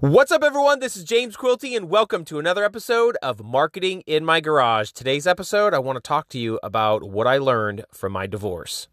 What's up, everyone? This is James Quilty, and welcome to another episode of Marketing in My Garage. Today's episode, I want to talk to you about what I learned from my divorce.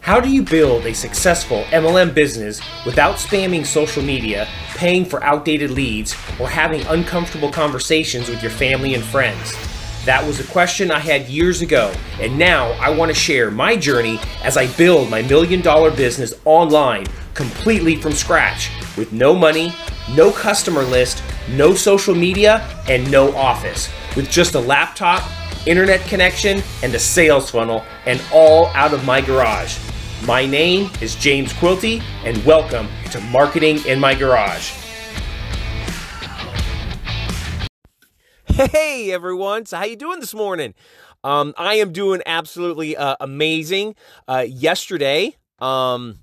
How do you build a successful MLM business without spamming social media, paying for outdated leads, or having uncomfortable conversations with your family and friends? That was a question I had years ago, and now I want to share my journey as I build my million dollar business online completely from scratch with no money, no customer list, no social media, and no office, with just a laptop, internet connection, and a sales funnel, and all out of my garage. My name is James Quilty, and welcome to Marketing in My Garage. Hey everyone! So how you doing this morning? Um, I am doing absolutely uh, amazing. Uh, yesterday, um,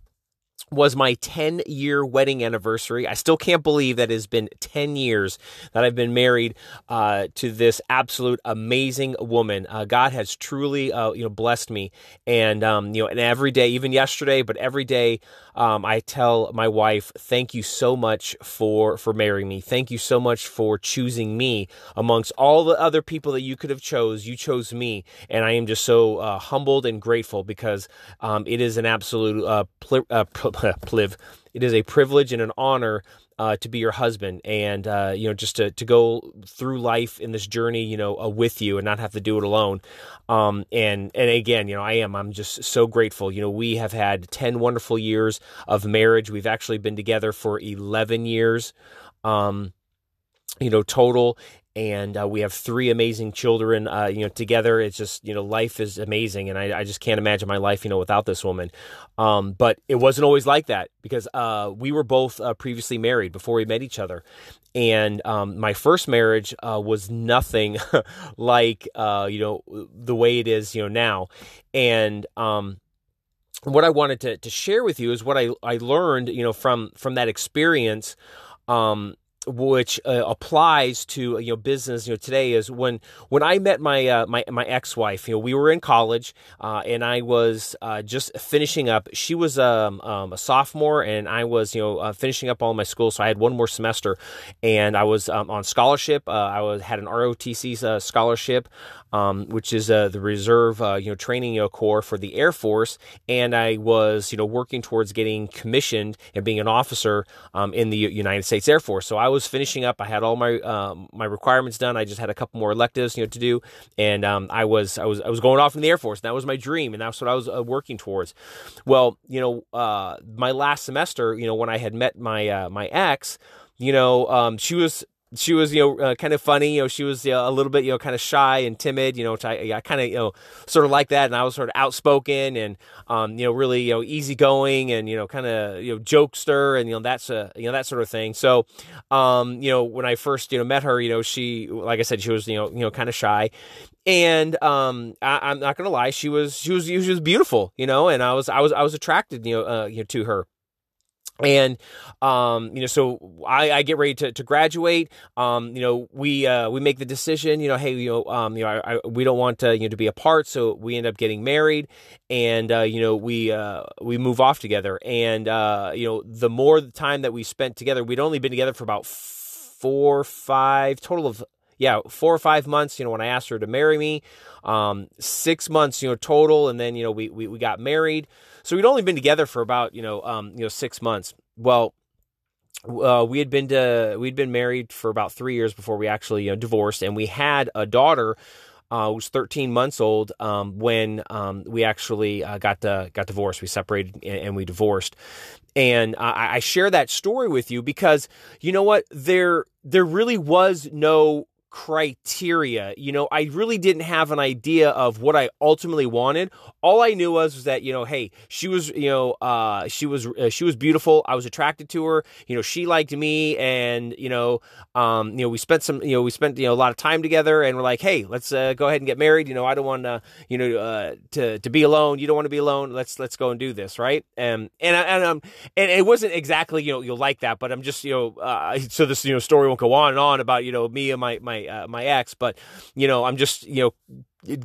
was my 10 year wedding anniversary. I still can't believe that it has been 10 years that I've been married uh, to this absolute amazing woman. Uh, God has truly, uh, you know, blessed me. And, um, you know, and every day, even yesterday, but every day, um, I tell my wife, thank you so much for, for marrying me. Thank you so much for choosing me amongst all the other people that you could have chose. You chose me. And I am just so uh, humbled and grateful because um, it is an absolute uh, pl- uh, pliv. It is a privilege and an honor uh, to be your husband and uh, you know just to, to go through life in this journey you know uh, with you and not have to do it alone. Um, and and again you know I am I'm just so grateful. You know we have had 10 wonderful years of marriage. We've actually been together for 11 years. Um, you know total and uh, we have three amazing children uh, you know together. It's just you know life is amazing and I, I just can't imagine my life you know without this woman. Um, but it wasn't always like that because uh, we were both uh, previously married before we met each other. And um, my first marriage uh, was nothing like uh, you know the way it is you know now. And um, what I wanted to, to share with you is what I, I learned you know from from that experience. Um, which uh, applies to you know business you know today is when when I met my uh, my my ex wife you know we were in college uh, and I was uh, just finishing up she was um, um, a sophomore and I was you know uh, finishing up all my school so I had one more semester and I was um, on scholarship uh, I was had an ROTC scholarship um, which is the reserve you know training you know, corps for the Air Force, and I was you know working towards getting commissioned and being an officer um, in the United States Air Force. So I was finishing up. I had all my um, my requirements done. I just had a couple more electives you know to do, and um, I was I was I was going off in the Air Force. that was my dream, and that's what I was uh, working towards. Well, you know, uh, my last semester, you know, when I had met my uh, my ex you know, um, she was she was you know uh, kind of funny you know she was you know, a little bit you know kind of shy and timid you know which I, I kind of you know sort of like that and I was sort of outspoken and um, you know really you know easygoing and you know kind of you know jokester and you know that's a you know that sort of thing so um, you know when I first you know met her you know she like I said she was you know you know kind of shy and um, I, am not gonna lie she was she was she was beautiful you know and I was I was I was attracted you know uh, you know to her and um, you know so I, I, get ready to, to graduate. Um, you know we uh, we make the decision you know hey you know um, you know I, I, we don't want to you know to be apart. So we end up getting married and uh, you know we uh, we move off together. And uh, you know the more the time that we spent together we'd only been together for about four five total of yeah, four or five months, you know, when I asked her to marry me, um, six months, you know, total. And then, you know, we, we, we got married. So we'd only been together for about, you know, um, you know, six months. Well, uh, we had been to, we'd been married for about three years before we actually, you know, divorced and we had a daughter uh, was 13 months old um, when um, we actually uh, got got divorced. We separated and, and we divorced, and I, I, share that story with you because you know what there there really was no criteria. You know, I really didn't have an idea of what I ultimately wanted. All I knew was, was that, you know, hey, she was, you know, uh, she was, uh, she was beautiful. I was attracted to her. You know, she liked me and, you know, um, you know, we spent some, you know, we spent, you know, a lot of time together and we're like, hey, let's uh, go ahead and get married. You know, I don't want to, you know, uh, to, to be alone. You don't want to be alone. Let's, let's go and do this. Right. And, and, and, um, and it wasn't exactly, you know, you'll like that, but I'm just, you know, uh, so this, you know, story won't go on and on about, you know, me and my, my, uh, my ex, but you know, I'm just you know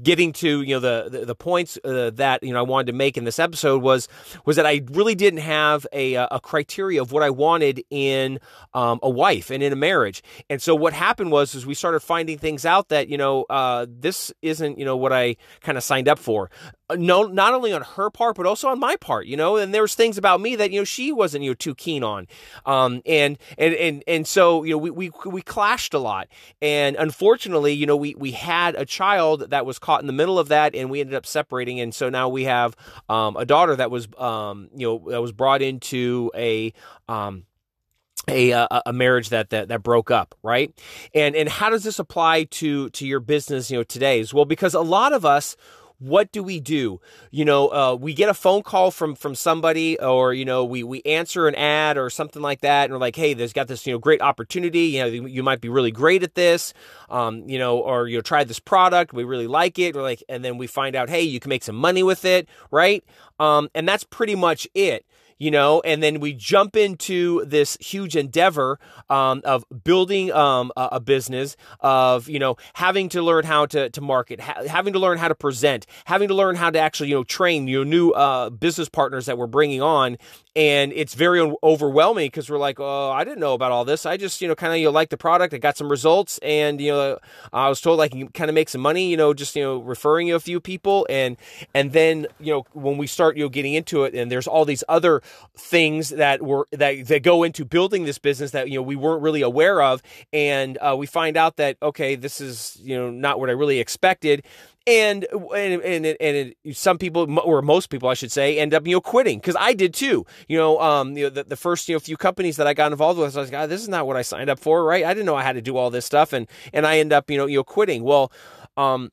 getting to you know the the, the points uh, that you know I wanted to make in this episode was was that I really didn't have a a criteria of what I wanted in um, a wife and in a marriage, and so what happened was is we started finding things out that you know uh, this isn't you know what I kind of signed up for. Uh, no, not only on her part, but also on my part, you know, and there was things about me that, you know, she wasn't, you know, too keen on. Um, and, and, and, and so, you know, we, we, we clashed a lot. And unfortunately, you know, we, we had a child that was caught in the middle of that and we ended up separating. And so now we have, um, a daughter that was, um, you know, that was brought into a, um, a, a marriage that, that that broke up right and and how does this apply to to your business you know today's well because a lot of us what do we do? You know, uh, we get a phone call from from somebody, or you know, we we answer an ad or something like that, and we're like, hey, there's got this you know great opportunity. You know, you might be really great at this. Um, you know, or you know, try this product, we really like it. We're like, and then we find out, hey, you can make some money with it, right? Um, and that's pretty much it you know, and then we jump into this huge endeavor um, of building um, a, a, business, of you know having to learn how to to market, ha- having to learn how to present, having to learn how to actually you know train your new uh, business partners that we're bringing on, and it's very overwhelming because we're like, oh, I didn't know about all this. I just you know kind of you know, like the product. I got some results, and you know I was told I can kind of make some money. You know, just you know referring you a few people, and and then you know when we start you know getting into it, and there's all these other things that were that that go into building this business that you know we weren't really aware of, and uh, we find out that okay, this is you know not what I really expected and and and, and it, some people or most people I should say end up you know quitting because I did too. You know, um, you know the, the first you know few companies that I got involved with, I was like, oh, this is not what I signed up for, right? I didn't know I had to do all this stuff, and and I end up you know you know quitting. Well, um,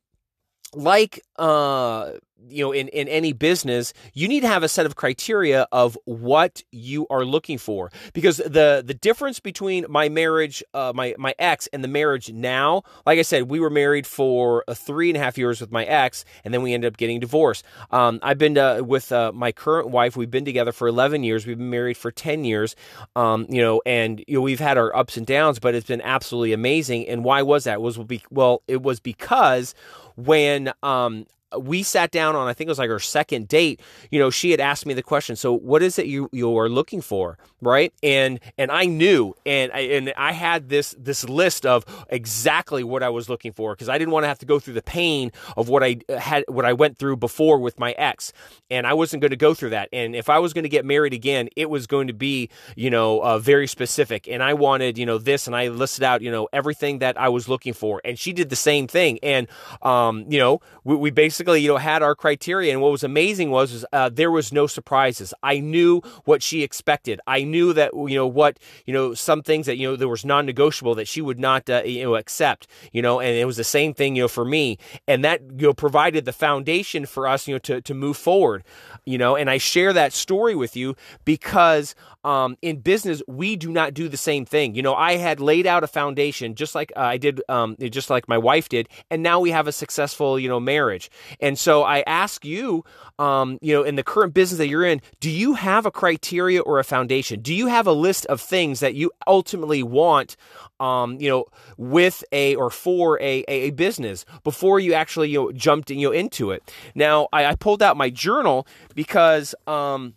like uh you know in, in any business you need to have a set of criteria of what you are looking for. Because the the difference between my marriage uh, my my ex and the marriage now like i said we were married for a three and a half years with my ex and then we ended up getting divorced. Um, i've been to, with uh, my current wife we've been together for 11 years. We've been married for 10 years. Um, you know and you know we've had our ups and downs but it's been absolutely amazing. And why was that? Was well it was because when um, we sat down on I think it was like our second date. You know, she had asked me the question. So, what is it you you are looking for, right? And and I knew, and I, and I had this this list of exactly what I was looking for because I didn't want to have to go through the pain of what I had what I went through before with my ex, and I wasn't going to go through that. And if I was going to get married again, it was going to be you know uh, very specific, and I wanted you know this, and I listed out you know everything that I was looking for, and she did the same thing, and um, you know we, we basically basically, you know, had our criteria. And what was amazing was, was uh, there was no surprises. I knew what she expected. I knew that, you know, what, you know, some things that, you know, there was non negotiable that she would not, uh, you know, accept, you know, and it was the same thing, you know, for me. And that, you know, provided the foundation for us, you know, to, to move forward, you know, and I share that story with you because um, in business, we do not do the same thing. You know, I had laid out a foundation just like uh, I did, um, just like my wife did, and now we have a successful, you know, marriage. And so I ask you, um, you know, in the current business that you're in, do you have a criteria or a foundation? Do you have a list of things that you ultimately want? Um, you know, with a or for a, a, a business before you actually you know jumped you know into it. Now I, I pulled out my journal because um,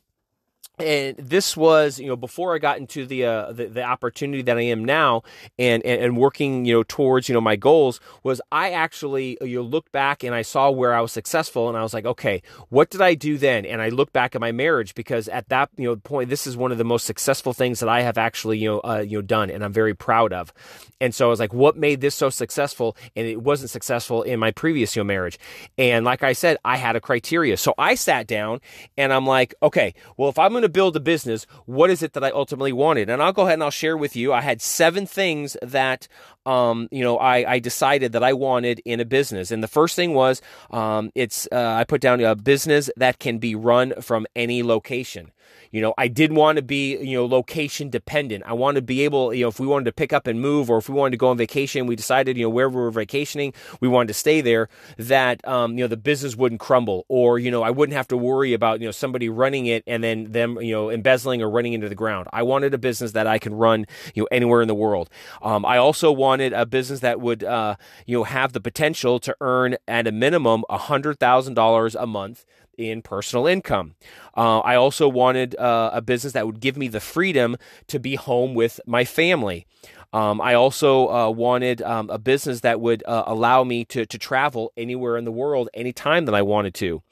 and this was you know before I got into the, uh, the, the opportunity that I am now and, and, and working you know towards you know my goals was I actually you know, looked back and I saw where I was successful and I was like okay what did I do then? And I look back at my marriage because at that you know point this is one of the most successful things that I have actually you know uh, you know done and I'm very proud of. And so I was like what made this so successful? And it wasn't successful in my previous you know marriage. And like I said I had a criteria. So I sat down and I'm like okay well if I'm going to build a business, what is it that I ultimately wanted? And I'll go ahead and I'll share with you. I had seven things that um, you know, I, I decided that I wanted in a business. And the first thing was, um, it's uh, I put down a business that can be run from any location. You know, I did want to be, you know, location dependent. I want to be able, you know, if we wanted to pick up and move or if we wanted to go on vacation, we decided, you know, wherever we were vacationing, we wanted to stay there, that, um, you know, the business wouldn't crumble or, you know, I wouldn't have to worry about, you know, somebody running it and then them, you know embezzling or running into the ground. I wanted a business that I can run you know anywhere in the world. Um, I also wanted a business that would uh, you know have the potential to earn at a minimum hundred thousand dollars a month in personal income. Uh, I also wanted uh, a business that would give me the freedom to be home with my family. Um, I also uh, wanted um, a business that would uh, allow me to, to travel anywhere in the world anytime that I wanted to.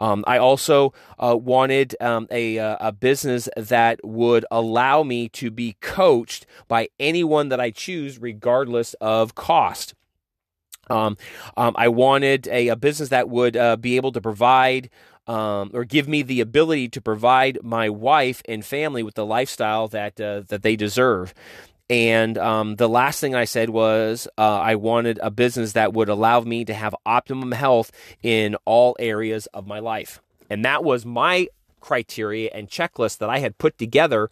Um, I also uh, wanted um, a, uh, a business that would allow me to be coached by anyone that I choose, regardless of cost. Um, um, I wanted a, a, business that would uh, be able to provide um, or give me the ability to provide my wife and family with the lifestyle that uh, that they deserve. And um, the last thing I said was uh, I wanted a business that would allow me to have optimum health in all areas of my life. And that was my criteria and checklist that I had put together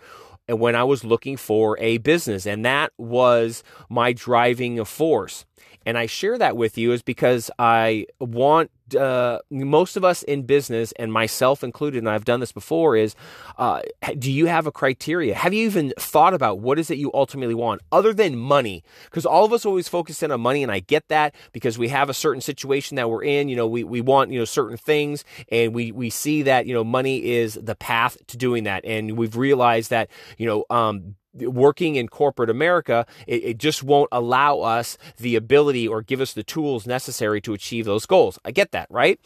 when I was looking for a business. And that was my driving force. And I share that with you is because I want uh, most of us in business, and myself included, and I've done this before, is uh, do you have a criteria? Have you even thought about what is it you ultimately want other than money? Because all of us always focus in on money, and I get that because we have a certain situation that we're in. You know, we, we want, you know, certain things, and we, we see that, you know, money is the path to doing that. And we've realized that, you know, um, working in corporate America, it, it, just won't allow us the ability or give us the tools necessary to achieve those goals. I get that, right?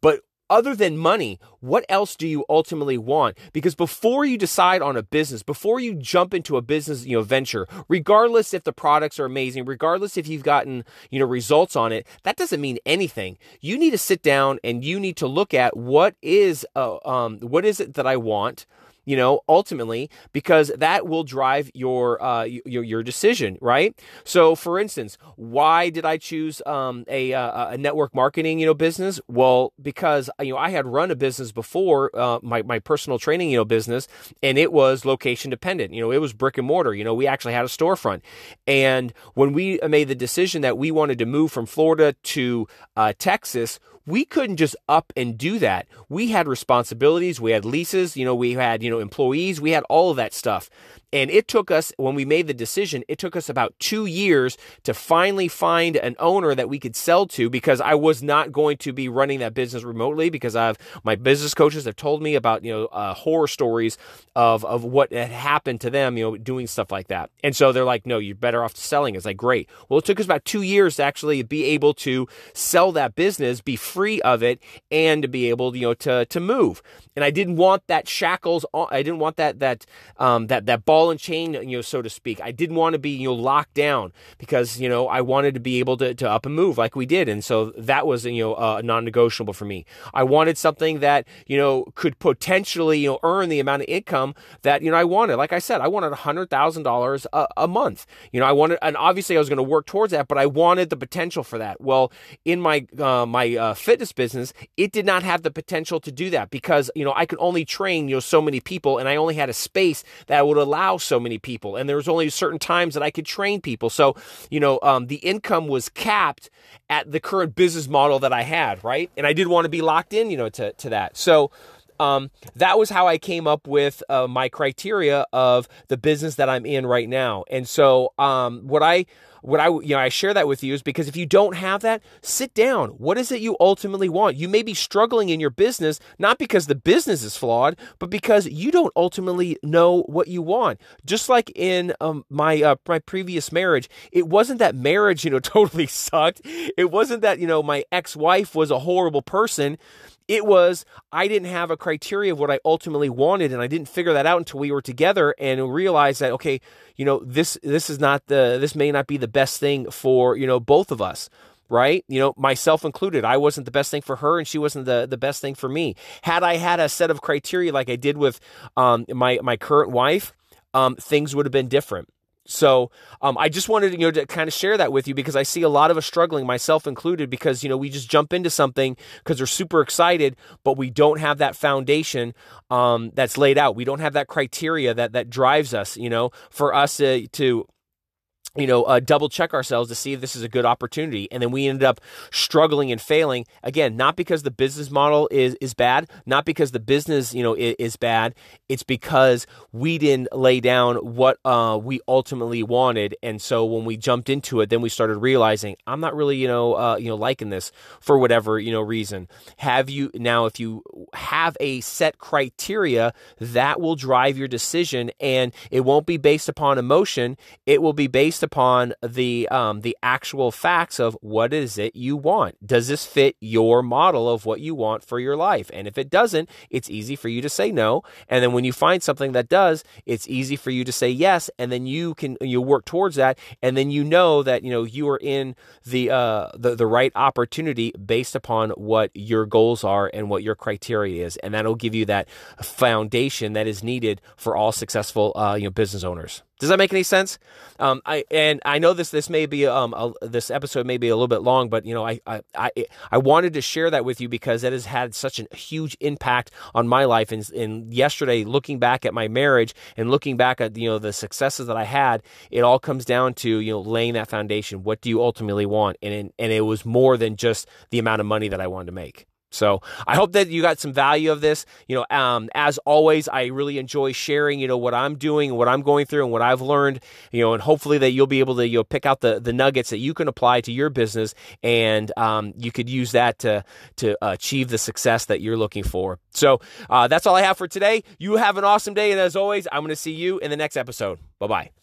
But other than money, what else do you ultimately want? Because before you decide on a business, before you jump into a business, you know, venture, regardless if the products are amazing, regardless if you've gotten, you know, results on it, that doesn't mean anything. You need to sit down and you need to look at what is, uh, um, what is it that I want? You know, ultimately, because that will drive your uh, your your decision, right? So, for instance, why did I choose um, a uh, a network marketing you know business? Well, because you know I had run a business before uh, my my personal training you know business, and it was location dependent. You know, it was brick and mortar. You know, we actually had a storefront, and when we made the decision that we wanted to move from Florida to uh, Texas we couldn't just up and do that. We had responsibilities, we had leases, you know, we had, you know, employees, we had all of that stuff. And it took us, when we made the decision, it took us about two years to finally find an owner that we could sell to because I was not going to be running that business remotely because I've, my business coaches have told me about, you know, uh, horror stories of, of what had happened to them, you know, doing stuff like that. And so they're like, no, you're better off selling. It's like, great. Well, it took us about two years to actually be able to sell that business, be free of it, and to be able, you know, to, to move. And I didn't want that shackles. I didn't want that, that, um, that, that ball ball and chain, you know, so to speak. I didn't want to be, you know, locked down because, you know, I wanted to be able to, to up and move like we did. And so that was, you know, uh, non negotiable for me. I wanted something that, you know, could potentially, you know, earn the amount of income that, you know, I wanted. Like I said, I wanted $100,000 a, a month. You know, I wanted, and obviously I was going to work towards that, but I wanted the potential for that. Well, in my, uh, my uh, fitness business, it did not have the potential to do that because, you know, I could only train, you know, so many people and I only had a space that would allow so many people, and there was only certain times that I could train people. So, you know, um, the income was capped at the current business model that I had, right? And I did want to be locked in, you know, to to that. So. Um, that was how I came up with uh, my criteria of the business that I'm in right now. And so, um, what I what I you know I share that with you is because if you don't have that, sit down. What is it you ultimately want? You may be struggling in your business not because the business is flawed, but because you don't ultimately know what you want. Just like in um, my uh, my previous marriage, it wasn't that marriage you know totally sucked. It wasn't that you know my ex wife was a horrible person. It was I didn't have a criteria of what I ultimately wanted, and I didn't figure that out until we were together and realized that okay, you know this this is not the this may not be the best thing for you know both of us right? You know, myself included. I wasn't the best thing for her, and she wasn't the, the best thing for me. Had I had a set of criteria like I did with um, my my current wife, um, things would have been different. So um, I just wanted you know to kind of share that with you because I see a lot of us struggling, myself included, because you know we just jump into something because we're super excited, but we don't have that foundation um, that's laid out. We don't have that criteria that that drives us. You know, for us to you know, uh, double check ourselves to see if this is a good opportunity. And then we ended up struggling and failing again, not because the business model is, is bad, not because the business, you know, is, is bad. It's because we didn't lay down what uh, we ultimately wanted. And so when we jumped into it, then we started realizing I'm not really, you know, uh, you know, liking this for whatever, you know, reason. Have you now, if you have a set criteria that will drive your decision and it won't be based upon emotion, it will be based based upon the um, the actual facts of what is it you want. Does this fit your model of what you want for your life? And if it doesn't, it's easy for you to say no. And then when you find something that does, it's easy for you to say yes. And then you can you work towards that. And then you know that you know you are in the uh, the the right opportunity based upon what your goals are and what your criteria is, and that'll give you that foundation that is needed for all successful uh, you know business owners. Does that make any sense? Um, I and I know this this may be um a, this episode may be a little bit long, but you know I, I I I wanted to share that with you because it has had such a huge impact on my life. And, and yesterday, looking back at my marriage and looking back at you know the successes that I had, it all comes down to you know laying that foundation. What do you ultimately want? And and it was more than just the amount of money that I wanted to make. So I hope that you got some value of this. You know, um, as always, I really enjoy sharing, you know, what I'm doing, what I'm going through, and what I've learned. You know, and hopefully that you'll be able to you know pick out the the nuggets that you can apply to your business, and um, you could use that to to achieve the success that you're looking for. So uh, that's all I have for today. You have an awesome day, and as always, I'm going to see you in the next episode. Bye bye.